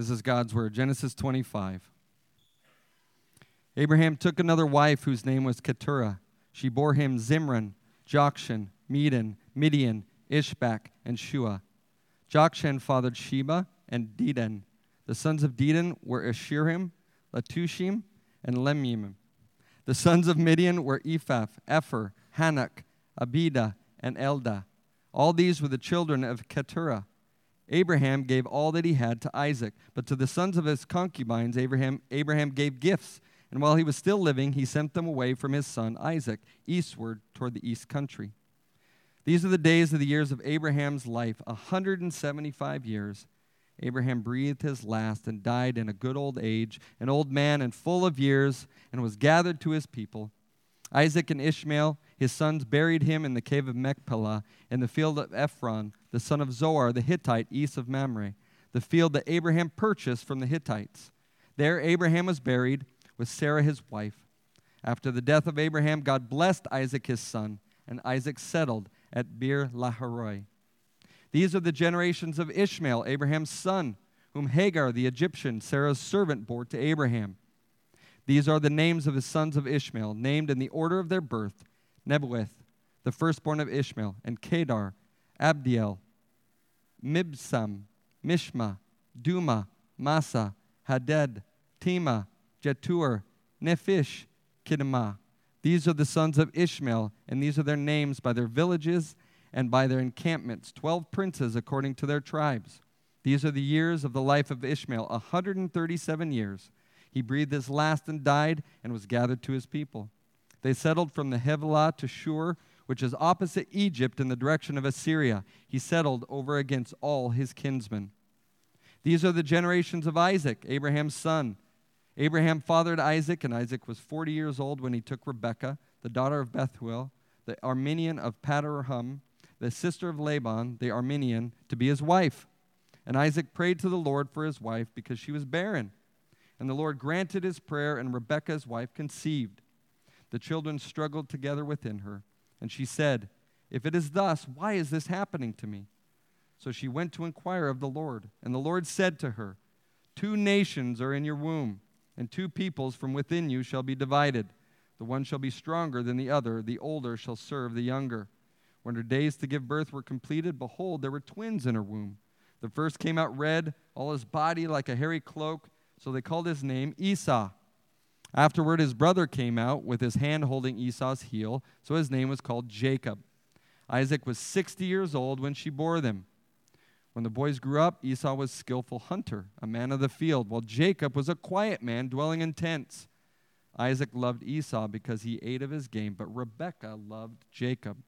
This is God's word. Genesis 25. Abraham took another wife whose name was Keturah. She bore him Zimran, Jokshan, Medan, Midian, Ishbak, and Shuah. Jokshan fathered Sheba and Dedan. The sons of Dedan were Asshurim, Letushim, and Leummim. The sons of Midian were Ephah, Epher, Hanoch, Abida, and Eldaah. All these were the children of Keturah. Abraham gave all that he had to Isaac, but to the sons of his concubines, Abraham, Abraham gave gifts. And while he was still living, he sent them away from his son Isaac, eastward toward the east country. These are the days of the years of Abraham's life, a 175 years. Abraham breathed his last and died in a good old age, an old man and full of years, and was gathered to his people. Isaac and Ishmael, his sons, buried him in the cave of Machpelah, in the field of Ephron, the son of Zohar the Hittite, east of Mamre, the field that Abraham purchased from the Hittites. There Abraham was buried with Sarah his wife. After the death of Abraham, God blessed Isaac his son, and Isaac settled at Beer-lahai-roi. These are the generations of Ishmael, Abraham's son, whom Hagar the Egyptian, Sarah's servant, bore to Abraham. These are the names of his sons of Ishmael, named in the order of their birth Nebaioth, the firstborn of Ishmael, and Kedar, Adbeel, Mibsam, Mishma, Dumah, Massa, Hadad, Tema, Jetur, Naphish, Kedemah. These are the sons of Ishmael, and these are their names by their villages and by their encampments, twelve princes according to their tribes. These are the years of the life of Ishmael, a 137 years. He breathed his last and died and was gathered to his people. They settled from the Havilah to Shur, which is opposite Egypt in the direction of Assyria. He settled over against all his kinsmen. These are the generations of Isaac, Abraham's son. Abraham fathered Isaac, and Isaac was 40 years old when he took Rebekah, the daughter of Bethuel, the Aramean of Paddan-aram, the sister of Laban, the Aramean, to be his wife. And Isaac prayed to the Lord for his wife because she was barren. And the Lord granted his prayer, and Rebekah, his wife, conceived. The children struggled together within her, and she said, If it is thus, why is this happening to me? So she went to inquire of the Lord. And the Lord said to her, Two nations are in your womb, and two peoples from within you shall be divided. The one shall be stronger than the other, the older shall serve the younger. When her days to give birth were completed, behold, there were twins in her womb. The first came out red, all his body like a hairy cloak, so they called his name Esau. Afterward, his brother came out with his hand holding Esau's heel, so his name was called Jacob. Isaac was 60 years old when she bore them. When the boys grew up, Esau was a skillful hunter, a man of the field, while Jacob was a quiet man dwelling in tents. Isaac loved Esau because he ate of his game, but Rebekah loved Jacob.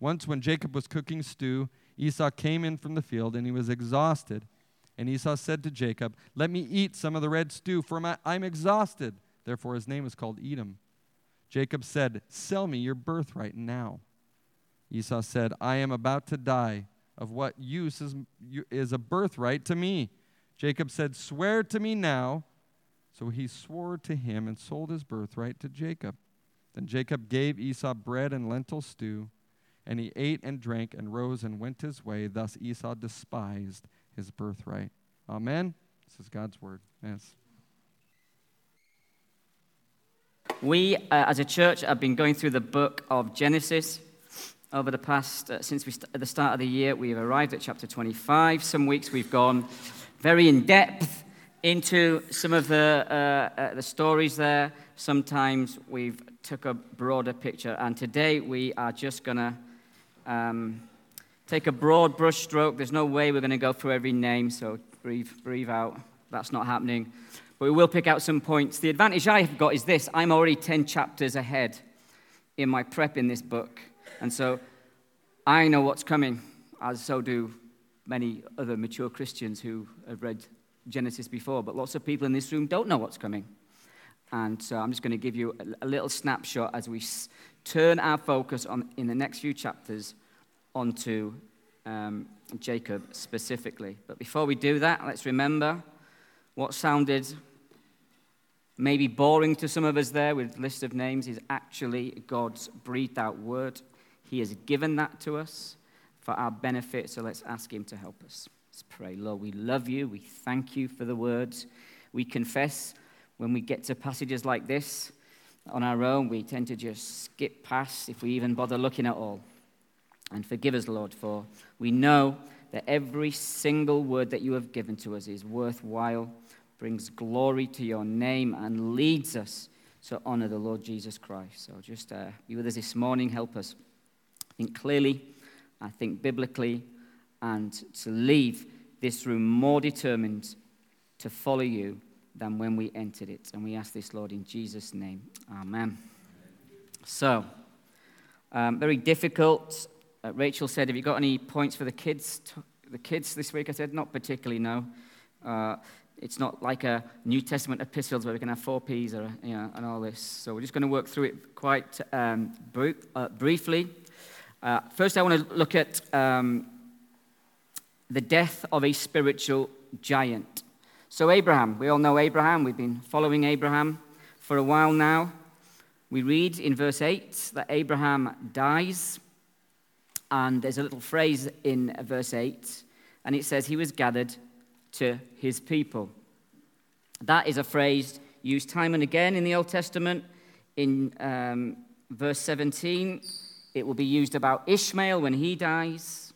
Once, when Jacob was cooking stew, Esau came in from the field and he was exhausted. And Esau said to Jacob, Let me eat some of the red stew, for I'm exhausted. Therefore, his name was called Edom. Jacob said, Sell me your birthright now. Esau said, I am about to die. Of what use is, is a birthright to me? Jacob said, Swear to me now. So he swore to him and sold his birthright to Jacob. Then Jacob gave Esau bread and lentil stew, and he ate and drank and rose and went his way. Thus Esau despised his birthright. Amen. This is God's word. Yes. We, uh, as a church, have been going through the book of Genesis over the past, uh, since we st- at the start of the year, we've arrived at chapter 25. Some weeks we've gone very in depth into some of the, uh, uh, the stories there. Sometimes we've took a broader picture, and today we are just going to um, take a broad brush stroke. There's no way we're going to go through every name, so breathe, breathe out. That's not happening. But we will pick out some points. The advantage I've got is this I'm already 10 chapters ahead in my prep in this book. And so I know what's coming, as so do many other mature Christians who have read Genesis before. But lots of people in this room don't know what's coming. And so I'm just going to give you a, little snapshot as we turn our focus on, in the next few chapters onto um, Jacob specifically. But before we do that, let's remember what sounded maybe boring to some of us there with list of names is actually God's breathed out word. He has given that to us for our benefit, so let's ask Him to help us. Let's pray. Lord, we love you. We thank you for the words. We confess when we get to passages like this on our own, we tend to just skip past if we even bother looking at all. And forgive us, Lord, for we know that every single word that you have given to us is worthwhile, brings glory to your name, and leads us to honor the Lord Jesus Christ. So just uh, be with us this morning. Help us think clearly, I think biblically, and to leave this room more determined to follow you than when we entered it. And we ask this, Lord, in Jesus' name. Amen. So, um, very difficult uh, Rachel said, Have you got any points for the kids? The kids this week? I said, Not particularly, no. Uh, it's not like a New Testament epistles where we can have four P's or, you know, and all this. So we're just going to work through it quite um, br- uh, briefly. Uh, first, I want to look at um, the death of a spiritual giant. So, Abraham, we all know Abraham. We've been following Abraham for a while now. We read in verse 8 that Abraham dies. And there's a little phrase in verse 8, and it says, He was gathered to his people. That is a phrase used time and again in the Old Testament. In um, verse 17, it will be used about Ishmael when he dies.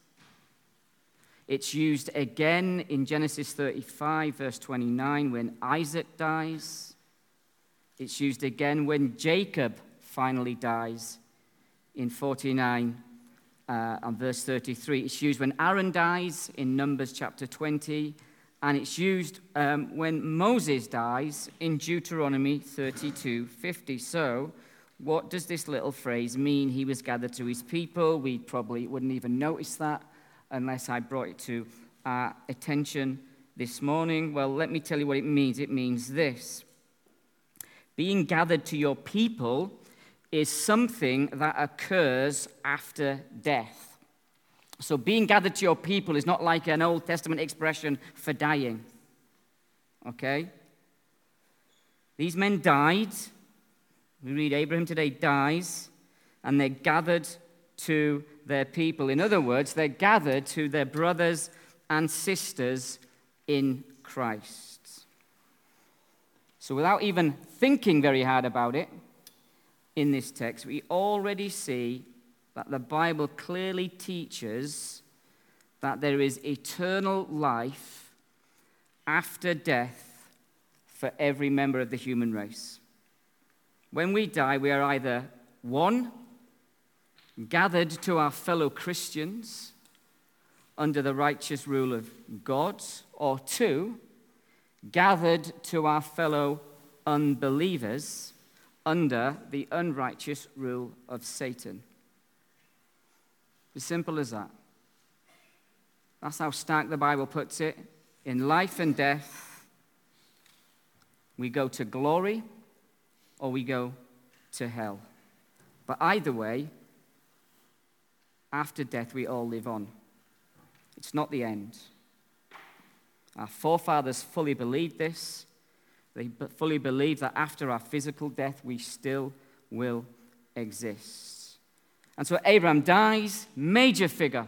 It's used again in Genesis 35, verse 29, when Isaac dies. It's used again when Jacob finally dies in 49, uh, on verse 33. It's used when Aaron dies in Numbers chapter 20, and it's used um, when Moses dies in Deuteronomy 32 50. So, what does this little phrase mean? He was gathered to his people. We probably wouldn't even notice that unless I brought it to our attention this morning. Well, let me tell you what it means. It means this being gathered to your people is something that occurs after death. So, being gathered to your people is not like an Old Testament expression for dying. Okay? These men died. We read Abraham today dies, and they're gathered to their people. In other words, they're gathered to their brothers and sisters in Christ. So, without even thinking very hard about it, in this text, we already see that the Bible clearly teaches that there is eternal life after death for every member of the human race. When we die, we are either one, gathered to our fellow Christians under the righteous rule of God, or two, gathered to our fellow unbelievers under the unrighteous rule of Satan. As simple as that. That's how stark the Bible puts it. In life and death, we go to glory or we go to hell. But either way, after death, we all live on. It's not the end. Our forefathers fully believed this. They fully believe that after our physical death, we still will exist. And so Abraham dies, major figure,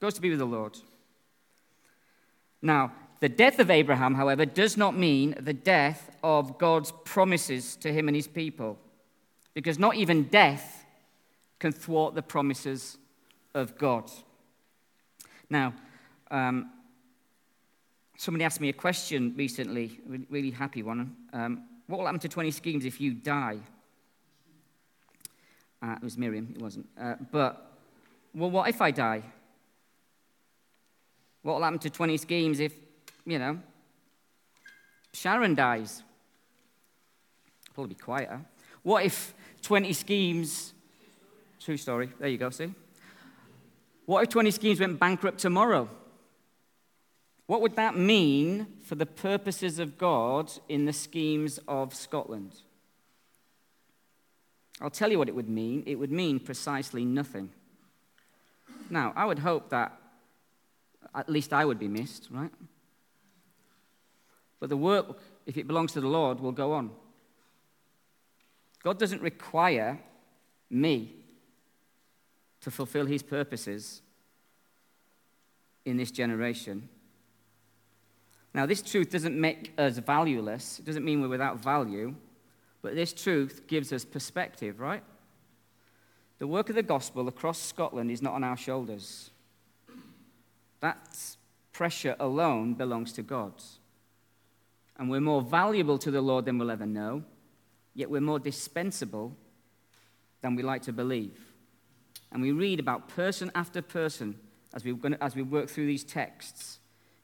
goes to be with the Lord. Now, the death of Abraham, however, does not mean the death of God's promises to him and his people, because not even death can thwart the promises of God. Now, um, Somebody asked me a question recently, a really happy one. Um, what will happen to 20 schemes if you die? Uh, it was Miriam, it wasn't. Uh, but, well, what if I die? What will happen to 20 schemes if, you know, Sharon dies? Probably be quieter. What if 20 schemes, true story, there you go, see? What if 20 schemes went bankrupt tomorrow? What would that mean for the purposes of God in the schemes of Scotland? I'll tell you what it would mean. It would mean precisely nothing. Now, I would hope that at least I would be missed, right? But the work, if it belongs to the Lord, will go on. God doesn't require me to fulfill his purposes in this generation. Now, this truth doesn't make us valueless, it doesn't mean we're without value, but this truth gives us perspective, right? The work of the gospel across Scotland is not on our shoulders. That pressure alone belongs to God. And we're more valuable to the Lord than we'll ever know, yet we're more dispensable than we like to believe. And we read about person after person as we, as we work through these texts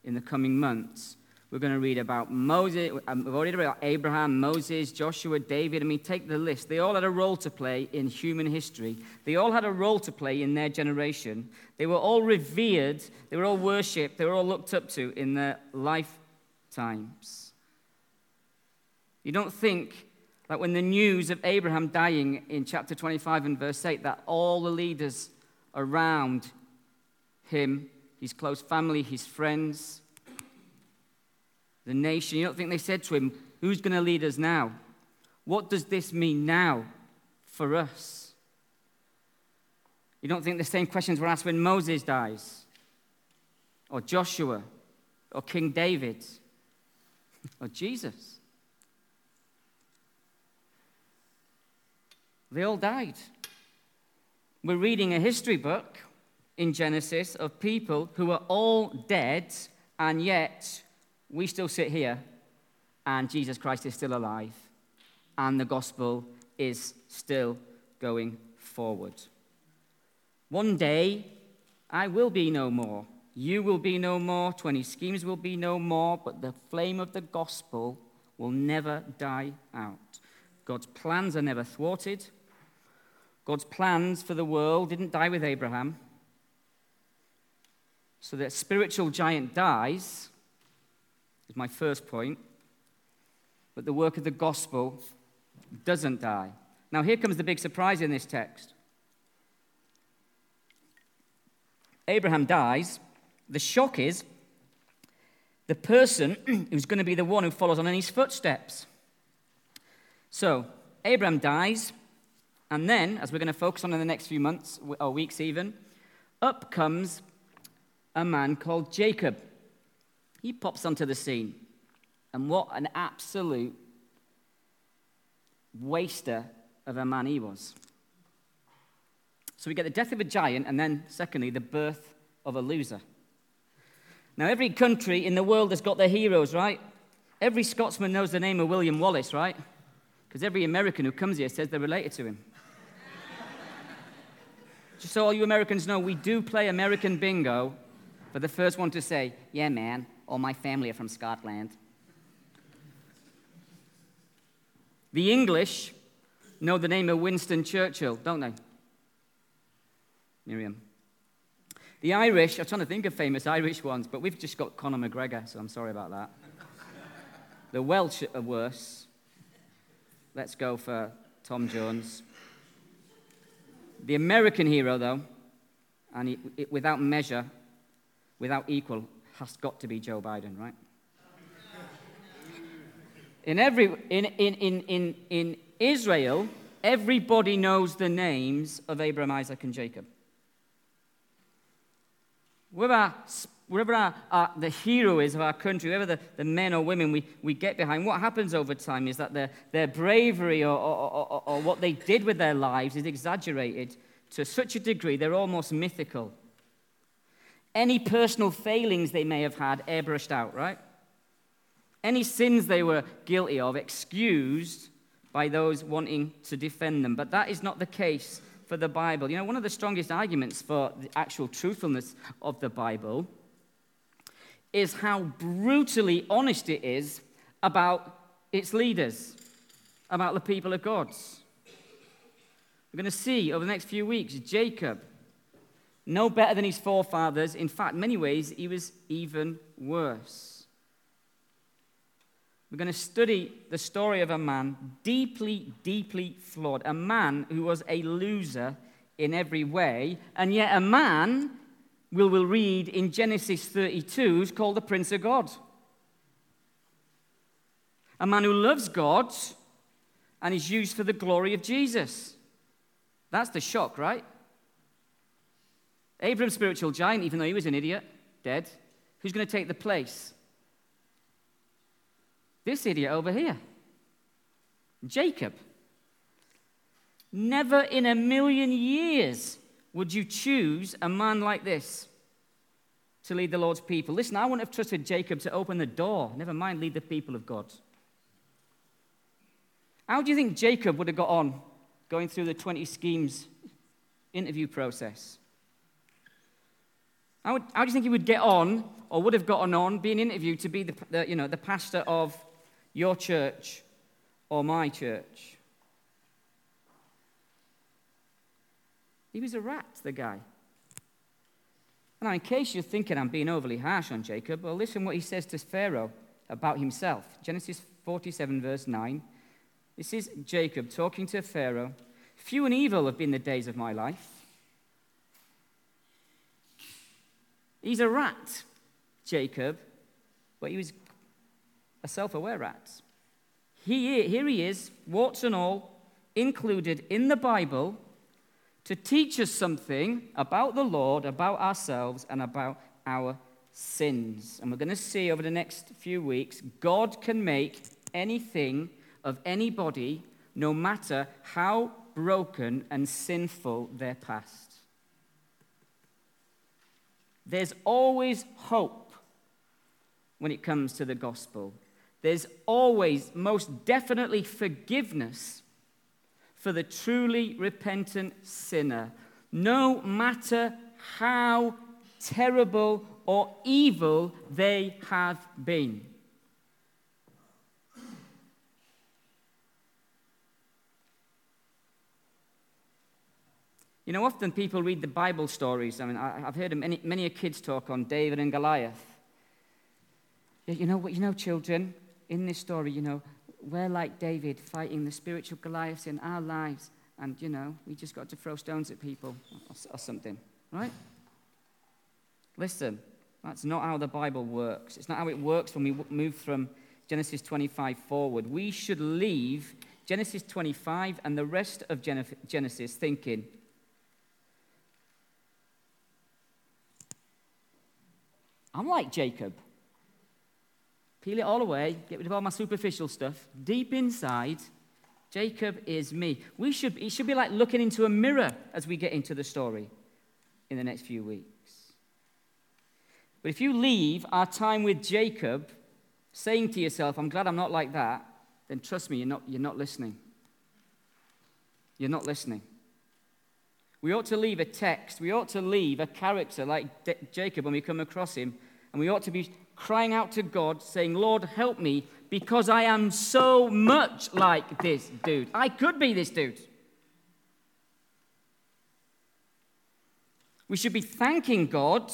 in the coming months. We're going to read about Moses. Um, we've already read about Abraham, Moses, Joshua, David. I mean, take the list. They all had a role to play in human history. They all had a role to play in their generation. They were all revered. They were all worshipped. They were all looked up to in their lifetimes. You don't think that when the news of Abraham dying in chapter 25 and verse 8, that all the leaders around him, his close family, his friends, the nation, you don't think they said to him, Who's going to lead us now? What does this mean now for us? You don't think the same questions were asked when Moses dies, or Joshua, or King David, or Jesus? They all died. We're reading a history book in Genesis of people who are all dead, and yet we still sit here, and Jesus Christ is still alive, and the gospel is still going forward. One day, I will be no more. You will be no more. 20 schemes will be no more. But the flame of the gospel will never die out. God's plans are never thwarted. God's plans for the world didn't die with Abraham. So that spiritual giant dies, is my first point. But the work of the gospel doesn't die. Now, here comes the big surprise in this text Abraham dies. The shock is the person who's going to be the one who follows on in his footsteps. So, Abraham dies, and then, as we're going to focus on in the next few months or weeks even, up comes a man called Jacob. He pops onto the scene. And what an absolute waster of a man he was. So we get the death of a giant, and then, secondly, the birth of a loser. Now, every country in the world has got their heroes, right? Every Scotsman knows the name of William Wallace, right? Because every American who comes here says they're related to him. Just so all you Americans know, we do play American bingo for the first one to say, Yeah, man, all my family are from Scotland. The English know the name of Winston Churchill, don't they? Miriam. The Irish, I'm trying to think of famous Irish ones, but we've just got Conor McGregor, so I'm sorry about that. the Welsh are worse. Let's go for Tom Jones. The American hero, though, and it, it, without measure, without equal, has got to be Joe Biden, right? In, every, in, in, in, in, in Israel, everybody knows the names of Abraham, Isaac, and Jacob. Wherever, wherever our, our, the hero is of our country, wherever the, the men or women we, we get behind, what happens over time is that their, their bravery or, or, or, or what they did with their lives is exaggerated to such a degree they're almost mythical. Any personal failings they may have had airbrushed out, right? Any sins they were guilty of excused by those wanting to defend them. But that is not the case for the Bible. You know, one of the strongest arguments for the actual truthfulness of the Bible is how brutally honest it is about its leaders, about the people of God. We're going to see over the next few weeks Jacob no better than his forefathers. In fact, many ways, he was even worse. We're going to study the story of a man deeply, deeply flawed, a man who was a loser in every way, and yet a man we will read in Genesis 32 is called the Prince of God. A man who loves God and is used for the glory of Jesus. That's the shock, right? Abraham's spiritual giant, even though he was an idiot, dead. Who's going to take the place? This idiot over here. Jacob. Never in a million years would you choose a man like this to lead the Lord's people. Listen, I wouldn't have trusted Jacob to open the door, never mind lead the people of God. How do you think Jacob would have got on going through the 20 schemes interview process? How, how do you think he would get on or would have gotten on being interviewed to be the, the, you know, the pastor of your church or my church? He was a rat, the guy. Now, in case you're thinking I'm being overly harsh on Jacob, well, listen what he says to Pharaoh about himself. Genesis 47, verse 9. This is Jacob talking to Pharaoh. Few and evil have been the days of my life. He's a rat, Jacob, but he was a self aware rat. He, here he is, warts and all, included in the Bible to teach us something about the Lord, about ourselves, and about our sins. And we're going to see over the next few weeks God can make anything of anybody, no matter how broken and sinful their past. There's always hope when it comes to the gospel. There's always, most definitely, forgiveness for the truly repentant sinner, no matter how terrible or evil they have been. You know, often people read the Bible stories. I mean, I've heard many, many kids talk on David and Goliath. You know what? You know, children, in this story, you know, we're like David fighting the spiritual Goliaths in our lives, and you know, we just got to throw stones at people or, or something, right? Listen, that's not how the Bible works. It's not how it works when we move from Genesis 25 forward. We should leave Genesis 25 and the rest of Genesis thinking, I'm like Jacob. Peel it all away, get rid of all my superficial stuff. Deep inside, Jacob is me. We should, it should be like looking into a mirror as we get into the story in the next few weeks. But if you leave our time with Jacob saying to yourself, I'm glad I'm not like that, then trust me, you're not, you're not listening. You're not listening. We ought to leave a text, we ought to leave a character like De- Jacob when we come across him and we ought to be crying out to God, saying, Lord, help me, because I am so much like this dude. I could be this dude. We should be thanking God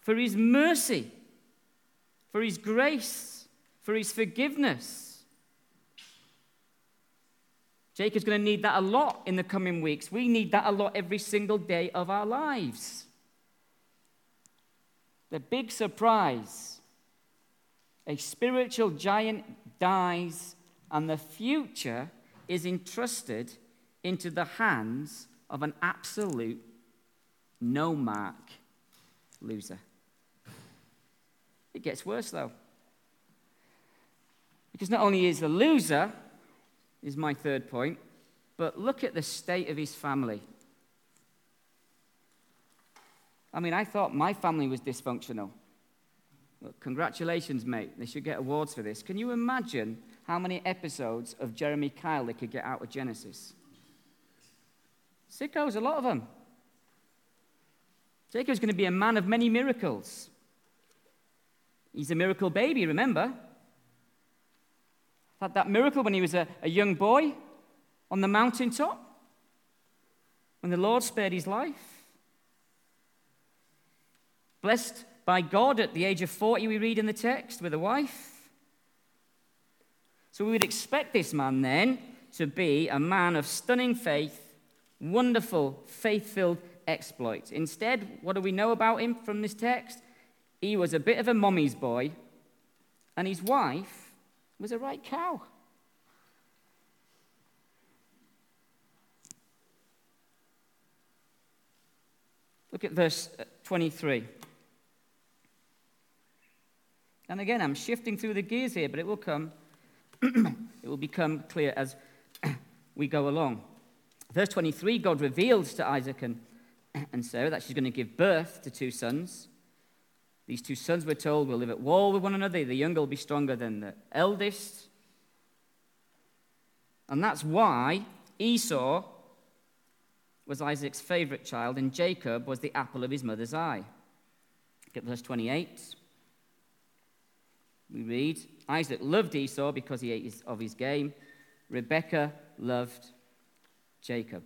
for his mercy, for his grace, for his forgiveness. Jacob's going to need that a lot in the coming weeks. We need that a lot every single day of our lives. The big surprise a spiritual giant dies, and the future is entrusted into the hands of an absolute no mark loser. It gets worse though. Because not only is the loser, is my third point, but look at the state of his family. I mean, I thought my family was dysfunctional. Well, congratulations, mate. They should get awards for this. Can you imagine how many episodes of Jeremy Kyle they could get out of Genesis? Sickos, a lot of them. Jacob's going to be a man of many miracles. He's a miracle baby, remember? Had that miracle when he was a, a young boy on the mountaintop, when the Lord spared his life. Blessed by God at the age of 40, we read in the text, with a wife. So we would expect this man then to be a man of stunning faith, wonderful, faith filled exploits. Instead, what do we know about him from this text? He was a bit of a mommy's boy, and his wife was a right cow. Look at verse uh, 23. And again, I'm shifting through the gears here, but it will come, it will become clear as we go along. Verse 23 God reveals to Isaac and, and Sarah that she's going to give birth to two sons. These two sons, we're told, will live at war with one another. The younger will be stronger than the eldest. And that's why Esau was Isaac's favorite child, and Jacob was the apple of his mother's eye. At verse 28. We read Isaac loved Esau because he ate his, of his game, Rebekah loved Jacob.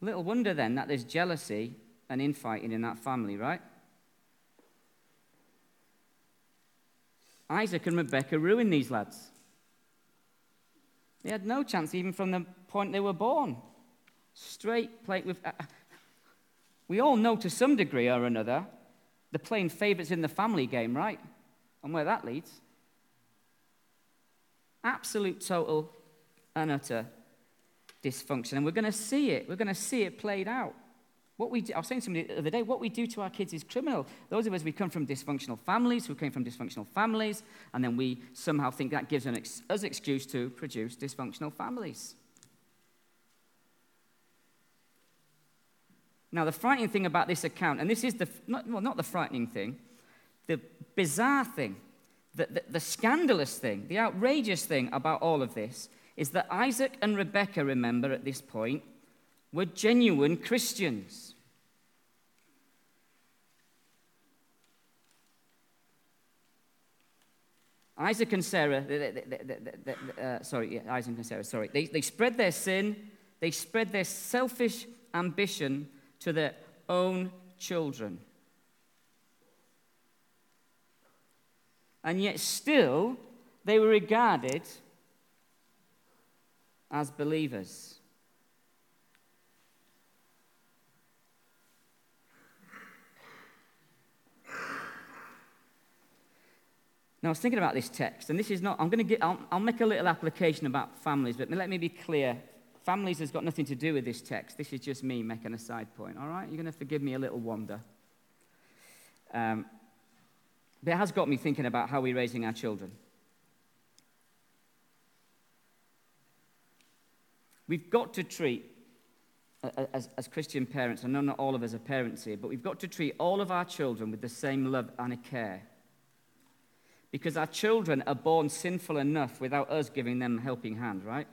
Little wonder then that there's jealousy and infighting in that family, right? Isaac and Rebekah ruined these lads. They had no chance even from the point they were born. Straight plate with. Uh, We all know to some degree or another the playing favourites in the family game, right? And where that leads. Absolute, total, and utter dysfunction. And we're going to see it. We're going to see it played out. What we do, I was saying to somebody the other day, what we do to our kids is criminal. Those of us, we come from dysfunctional families, who came from dysfunctional families, and then we somehow think that gives ex- us an excuse to produce dysfunctional families. Now, the frightening thing about this account, and this is the, not, well, not the frightening thing, the bizarre thing, the, the, the scandalous thing, the outrageous thing about all of this is that Isaac and Rebekah, remember at this point, were genuine Christians. Isaac and Sarah, uh, sorry, yeah, Isaac and Sarah, sorry, they, they spread their sin, they spread their selfish ambition to their own children. And yet, still, they were regarded as believers. Now, I was thinking about this text, and this is not, I'm going to get, I'll, I'll make a little application about families, but let me be clear. Families has got nothing to do with this text. This is just me making a side point, all right? You're going to forgive me a little wander. Um, but it has got me thinking about how we're raising our children. We've got to treat, as, as Christian parents, I know not all of us are parents here, but we've got to treat all of our children with the same love and care. Because our children are born sinful enough without us giving them a helping hand, right?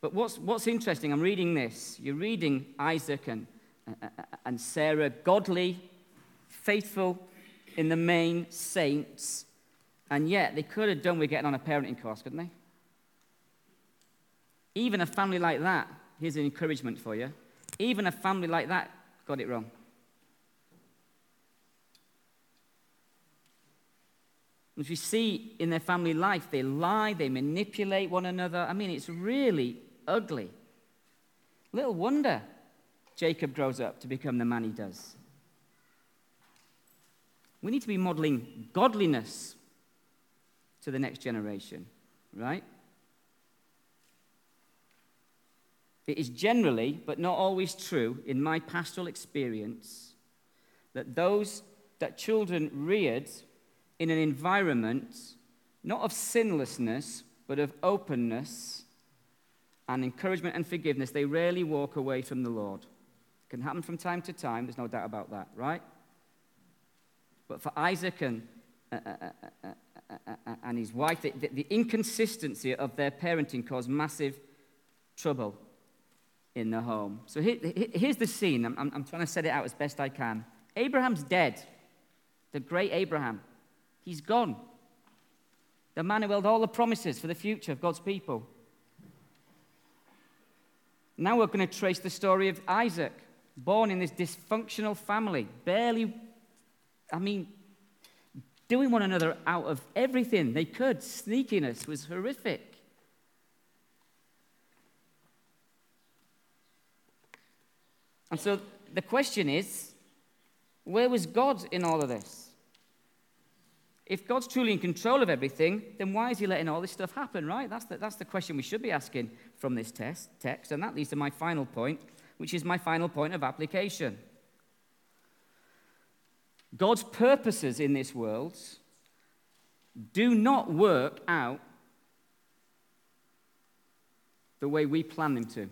But what's, what's interesting, I'm reading this. You're reading Isaac and, uh, uh, uh, and Sarah, godly, faithful in the main saints, and yet they could have done with getting on a parenting course, couldn't they? Even a family like that, here's an encouragement for you. Even a family like that got it wrong. As we see in their family life, they lie, they manipulate one another. I mean, it's really ugly. Little wonder Jacob grows up to become the man he does. We need to be modeling godliness to the next generation, right? It is generally, but not always true, in my pastoral experience, that those that children reared in an environment not of sinlessness, but of openness and encouragement and forgiveness, they rarely walk away from the Lord. It can happen from time to time, there's no doubt about that, right? But for Isaac and, uh, uh, uh, and his wife, the, the, inconsistency of their parenting caused massive trouble in the home. So here, here's the scene. I'm, I'm, trying to set it out as best I can. Abraham's dead. The great Abraham. He's gone. The man who held all the promises for the future of God's people. Now we're going to trace the story of Isaac, born in this dysfunctional family, barely, I mean, doing one another out of everything they could. Sneakiness was horrific. And so the question is where was God in all of this? If God's truly in control of everything, then why is He letting all this stuff happen, right? That's the, that's the question we should be asking from this test, text. And that leads to my final point. which is my final point of application. God's purposes in this world do not work out the way we plan them to.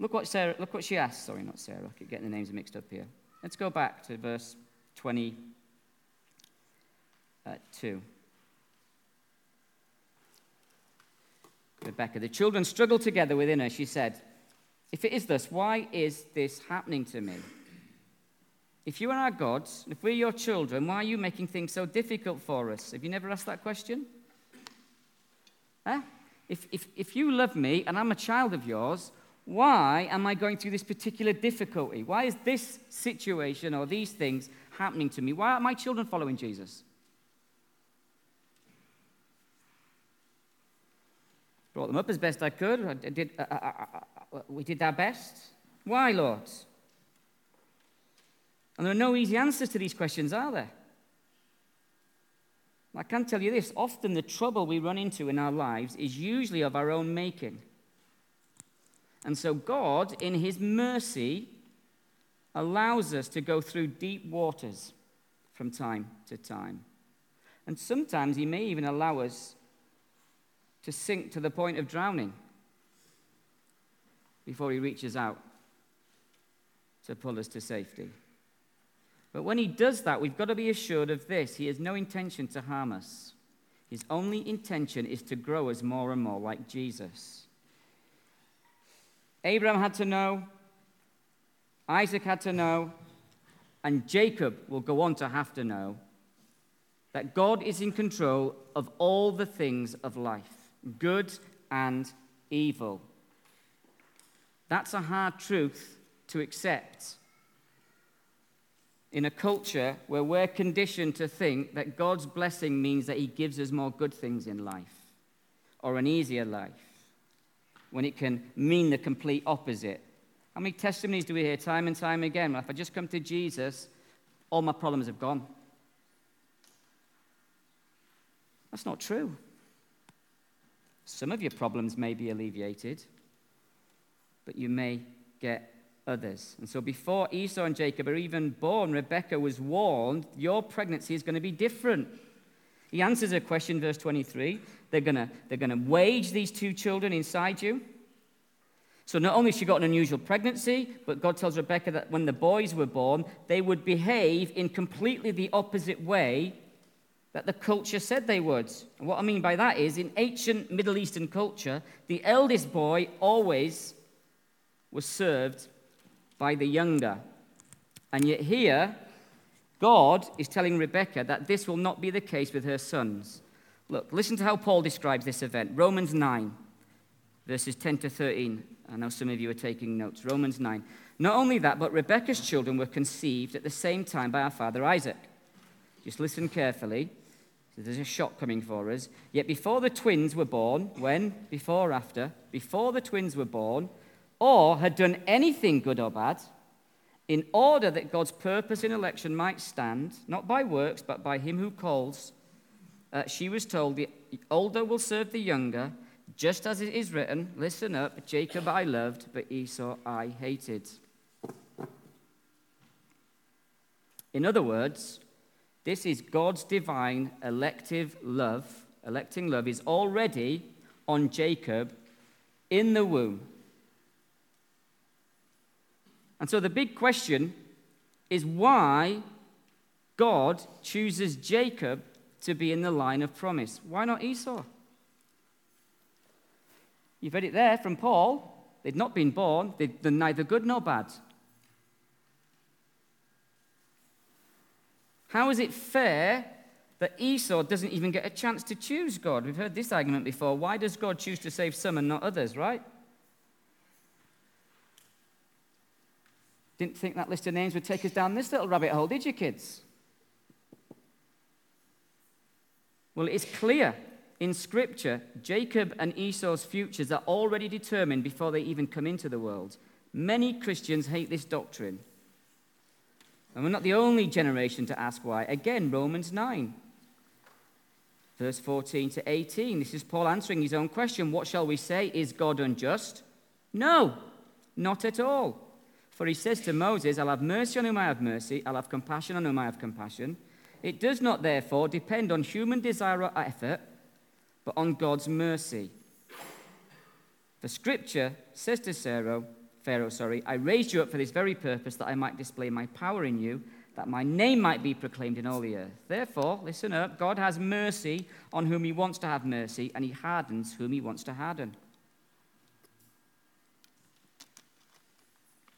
Look what, Sarah, look what she asked. Sorry, not Sarah. I keep getting the names mixed up here. Let's go back to verse 22. Uh, Rebecca, the children struggled together within her. She said, If it is thus, why is this happening to me? If you are our gods, if we're your children, why are you making things so difficult for us? Have you never asked that question? Huh? If, if, if you love me and I'm a child of yours, why am I going through this particular difficulty? Why is this situation or these things happening to me? Why are my children following Jesus? Brought them up as best I could. I did, uh, uh, uh, we did our best. Why, Lord? And there are no easy answers to these questions, are there? I can tell you this often the trouble we run into in our lives is usually of our own making. And so God, in His mercy, allows us to go through deep waters from time to time. And sometimes He may even allow us to sink to the point of drowning before He reaches out to pull us to safety. But when He does that, we've got to be assured of this He has no intention to harm us. His only intention is to grow us more and more like Jesus. Abraham had to know, Isaac had to know, and Jacob will go on to have to know that God is in control of all the things of life, good and evil. That's a hard truth to accept in a culture where we're conditioned to think that God's blessing means that He gives us more good things in life or an easier life when it can mean the complete opposite. How many testimonies do we hear time and time again? Well, if I just come to Jesus, all my problems have gone. That's not true. Some of your problems may be alleviated, but you may get others. And so before Esau and Jacob are even born, Rebekah was warned your pregnancy is going to be different. He answers a question, verse 23. They're going to they're to wage these two children inside you. So not only she got an unusual pregnancy, but God tells Rebecca that when the boys were born, they would behave in completely the opposite way that the culture said they would. And what I mean by that is, in ancient Middle Eastern culture, the eldest boy always was served by the younger. And yet here, God is telling Rebecca that this will not be the case with her sons. Look, listen to how Paul describes this event. Romans 9, verses 10 to 13. I know some of you are taking notes. Romans 9. Not only that, but Rebecca's children were conceived at the same time by our father Isaac. Just listen carefully. There's a shock coming for us. Yet before the twins were born, when? Before or after? Before the twins were born, or had done anything good or bad, in order that God's purpose in election might stand, not by works, but by him who calls, uh, she was told, The older will serve the younger, just as it is written, Listen up, Jacob I loved, but Esau I hated. In other words, this is God's divine elective love. Electing love is already on Jacob in the womb. And so the big question is why God chooses Jacob to be in the line of promise. Why not Esau? You've read it there from Paul. They'd not been born, they'd done neither good nor bad. How is it fair that Esau doesn't even get a chance to choose God? We've heard this argument before. Why does God choose to save some and not others, right? Didn't think that list of names would take us down this little rabbit hole, did you, kids? Well, it's clear in Scripture Jacob and Esau's futures are already determined before they even come into the world. Many Christians hate this doctrine. And we're not the only generation to ask why. Again, Romans 9. Verse 14 to 18. This is Paul answering his own question. What shall we say? Is God unjust? No, not at all. For he says to Moses, I'll have mercy on whom I have mercy, I'll have compassion on whom I have compassion. It does not, therefore, depend on human desire or effort, but on God's mercy. The scripture says to Pharaoh, Pharaoh, sorry, I raised you up for this very purpose, that I might display my power in you, that my name might be proclaimed in all the earth. Therefore, listen up, God has mercy on whom he wants to have mercy, and he hardens whom he wants to harden.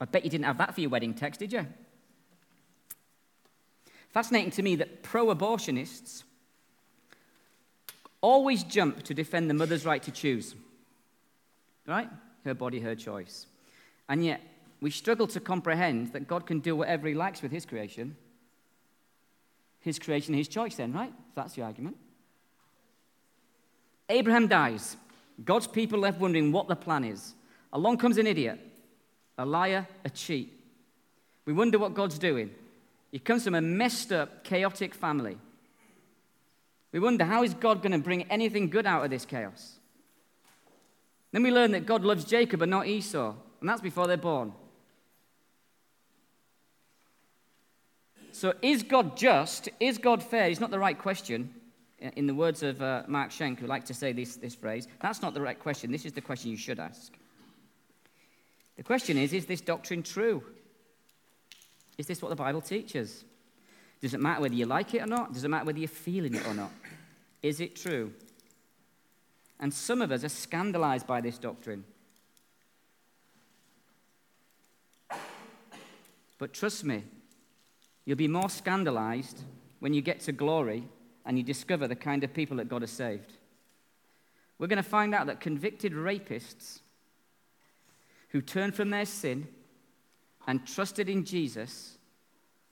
I bet you didn't have that for your wedding text, did you? Fascinating to me that pro abortionists always jump to defend the mother's right to choose. Right? Her body, her choice. And yet, we struggle to comprehend that God can do whatever He likes with His creation. His creation, His choice, then, right? That's the argument. Abraham dies. God's people left wondering what the plan is. Along comes an idiot, a liar, a cheat. We wonder what God's doing. He comes from a messed up, chaotic family. We wonder how is God going to bring anything good out of this chaos? Then we learn that God loves Jacob and not Esau, and that's before they're born. So, is God just? Is God fair? Is not the right question. In the words of uh, Mark Schenck, who liked to say this, this phrase, that's not the right question. This is the question you should ask. The question is Is this doctrine true? Is this what the Bible teaches? Does it matter whether you like it or not? Does it matter whether you're feeling it or not? Is it true? And some of us are scandalized by this doctrine. But trust me, you'll be more scandalized when you get to glory and you discover the kind of people that God has saved. We're going to find out that convicted rapists who turned from their sin and trusted in Jesus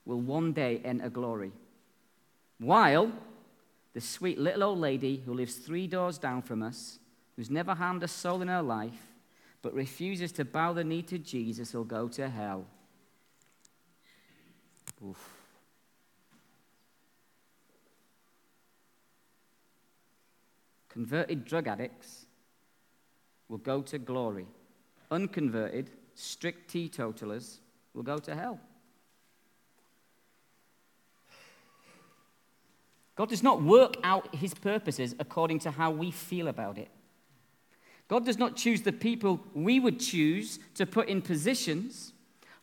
will one day enter glory. While the sweet little old lady who lives three doors down from us, who's never harmed a soul in her life, but refuses to bow the knee to Jesus, will go to hell. Oof. Converted drug addicts will go to glory. Unconverted, strict teetotalers will go to hell. God does not work out his purposes according to how we feel about it. God does not choose the people we would choose to put in positions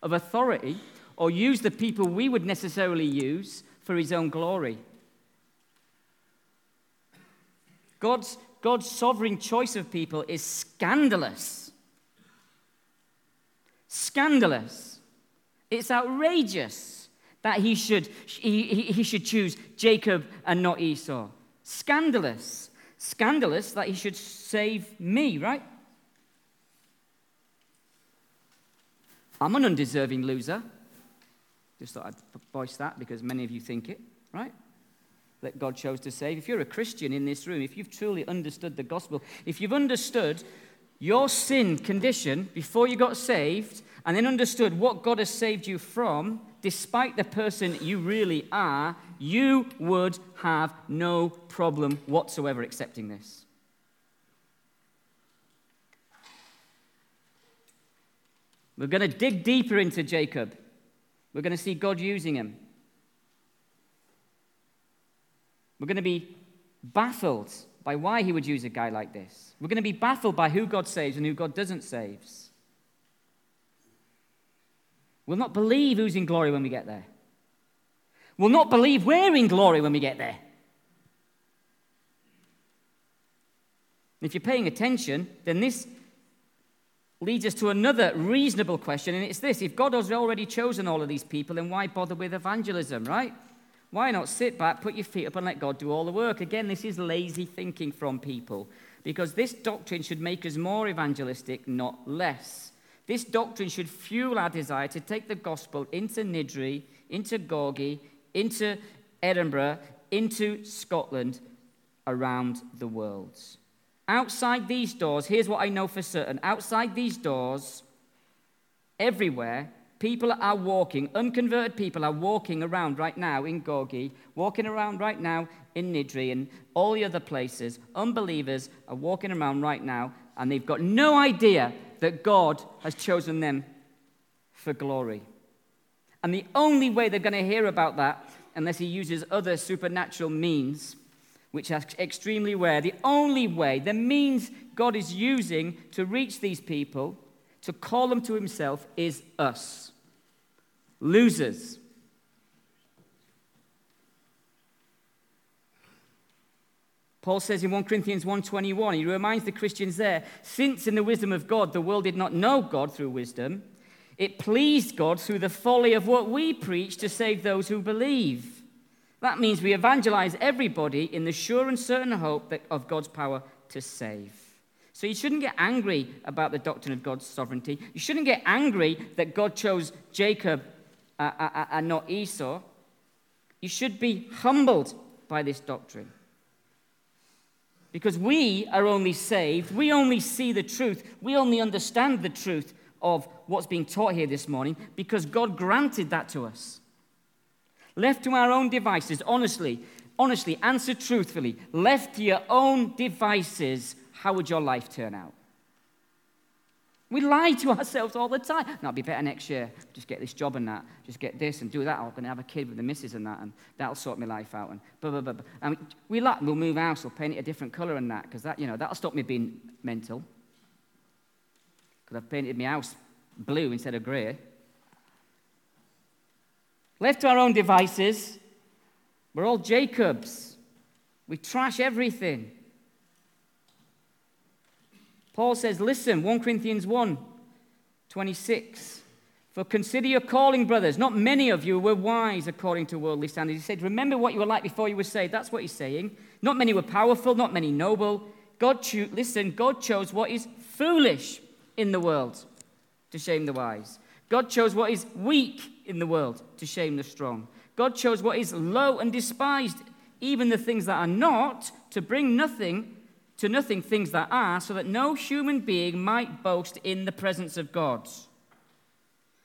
of authority or use the people we would necessarily use for his own glory. God's, God's sovereign choice of people is scandalous. Scandalous. It's outrageous that he should, he, he should choose Jacob and not Esau. Scandalous. Scandalous that he should save me, right? I'm an undeserving loser. Just thought I'd voice that because many of you think it, right? That God chose to save. If you're a Christian in this room, if you've truly understood the gospel, if you've understood your sin condition before you got saved, and then understood what God has saved you from, despite the person you really are, you would have no problem whatsoever accepting this. We're going to dig deeper into Jacob. We're going to see God using him. We're going to be baffled by why he would use a guy like this. We're going to be baffled by who God saves and who God doesn't save. We'll not believe who's in glory when we get there. We'll not believe we're in glory when we get there. If you're paying attention, then this leads us to another reasonable question, and it's this if God has already chosen all of these people, then why bother with evangelism, right? Why not sit back, put your feet up, and let God do all the work? Again, this is lazy thinking from people because this doctrine should make us more evangelistic, not less. This doctrine should fuel our desire to take the gospel into Niddrie, into Gorgie, into Edinburgh, into Scotland, around the world. Outside these doors, here's what I know for certain outside these doors, everywhere, People are walking, unconverted people are walking around right now in Gorgie, walking around right now in Niddrie and all the other places. Unbelievers are walking around right now and they've got no idea that God has chosen them for glory. And the only way they're going to hear about that, unless he uses other supernatural means, which are extremely rare, the only way, the means God is using to reach these people, to call them to himself, is us. Losers. Paul says in 1 Corinthians 1:21, he reminds the Christians there, since in the wisdom of God the world did not know God through wisdom, it pleased God through the folly of what we preach to save those who believe. That means we evangelize everybody in the sure and certain hope of God's power to save. So you shouldn't get angry about the doctrine of God's sovereignty. You shouldn't get angry that God chose Jacob uh, uh, uh, and not Esau. You should be humbled by this doctrine. Because we are only saved, we only see the truth, we only understand the truth of what's being taught here this morning because God granted that to us. Left to our own devices, honestly, honestly, answer truthfully, left to your own devices, how would your life turn out? We lie to ourselves all the time. No, I'll be better next year. Just get this job and that. Just get this and do that. I'm going to have a kid with the missus and that, and that'll sort my life out. And blah, blah, blah. blah. And we lie. We'll move house. We'll paint it a different color and that, because that, you know, that'll stop me being mental. Because I've painted my house blue instead of grey. Left to our own devices, we're all Jacobs. We trash everything. Paul says, listen, 1 Corinthians 1 26. For consider your calling, brothers. Not many of you were wise according to worldly standards. He said, Remember what you were like before you were saved. That's what he's saying. Not many were powerful, not many noble. God, cho- listen, God chose what is foolish in the world to shame the wise. God chose what is weak in the world to shame the strong. God chose what is low and despised, even the things that are not, to bring nothing to nothing things that are, so that no human being might boast in the presence of God.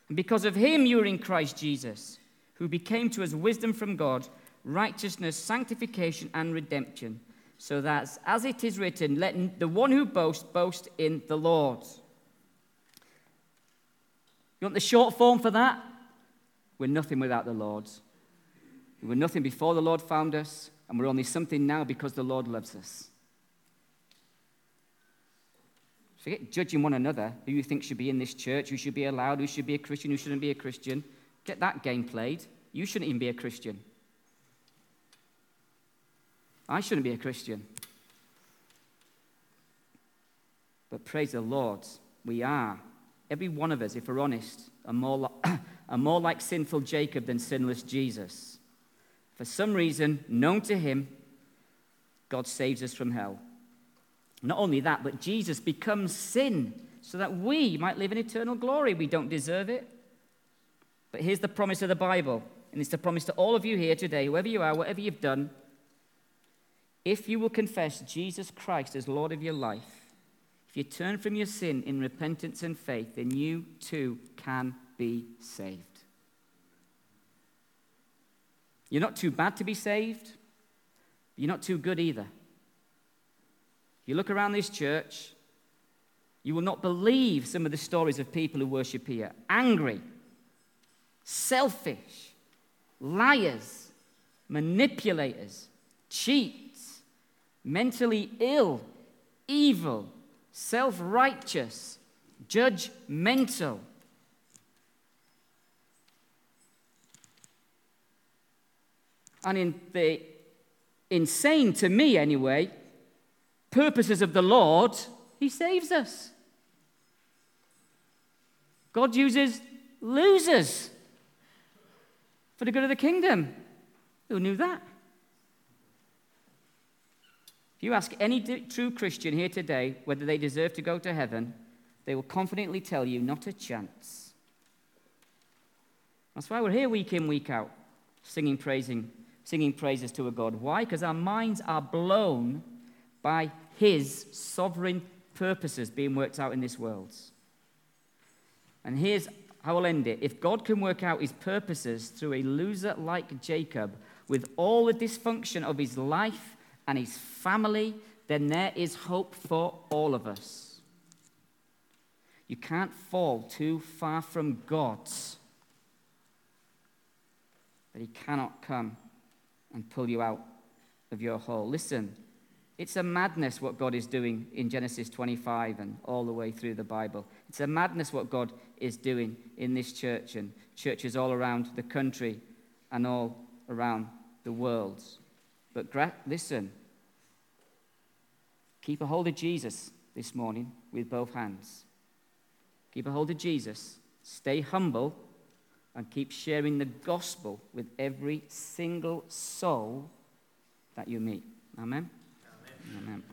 And because of him, you are in Christ Jesus, who became to us wisdom from God, righteousness, sanctification, and redemption. So that, as it is written, let the one who boasts boast in the Lord. You want the short form for that? We're nothing without the Lord. We were nothing before the Lord found us, and we're only something now because the Lord loves us. Forget judging one another, who you think should be in this church, who should be allowed, who should be a Christian, who shouldn't be a Christian. Get that game played. You shouldn't even be a Christian. I shouldn't be a Christian. But praise the Lord, we are. Every one of us, if we're honest, are more, like, are more like sinful Jacob than sinless Jesus. For some reason, known to him, God saves us from hell. Not only that, but Jesus becomes sin so that we might live in eternal glory. We don't deserve it. But here's the promise of the Bible, and it's the promise to all of you here today, whoever you are, whatever you've done. If you will confess Jesus Christ as Lord of your life, if you turn from your sin in repentance and faith, then you too can be saved. You're not too bad to be saved, you're not too good either. You look around this church, you will not believe some of the stories of people who worship here angry, selfish, liars, manipulators, cheats, mentally ill, evil, self righteous, judgmental. And in the insane, to me anyway, purposes of the Lord, He saves us. God uses losers for the good of the kingdom. Who knew that? If you ask any true Christian here today whether they deserve to go to heaven, they will confidently tell you not a chance. That's why we're here week in, week out, singing, praising, singing praises to a God. Why? Because our minds are blown by his sovereign purposes being worked out in this world. And here's how I will end it. If God can work out his purposes through a loser like Jacob, with all the dysfunction of his life and his family, then there is hope for all of us. You can't fall too far from God, but he cannot come and pull you out of your hole. Listen, it's a madness what God is doing in Genesis 25 and all the way through the Bible. It's a madness what God is doing in this church and churches all around the country and all around the world. But gra- listen, keep a hold of Jesus this morning with both hands. Keep a hold of Jesus. Stay humble and keep sharing the gospel with every single soul that you meet. Amen. Amen. Amen.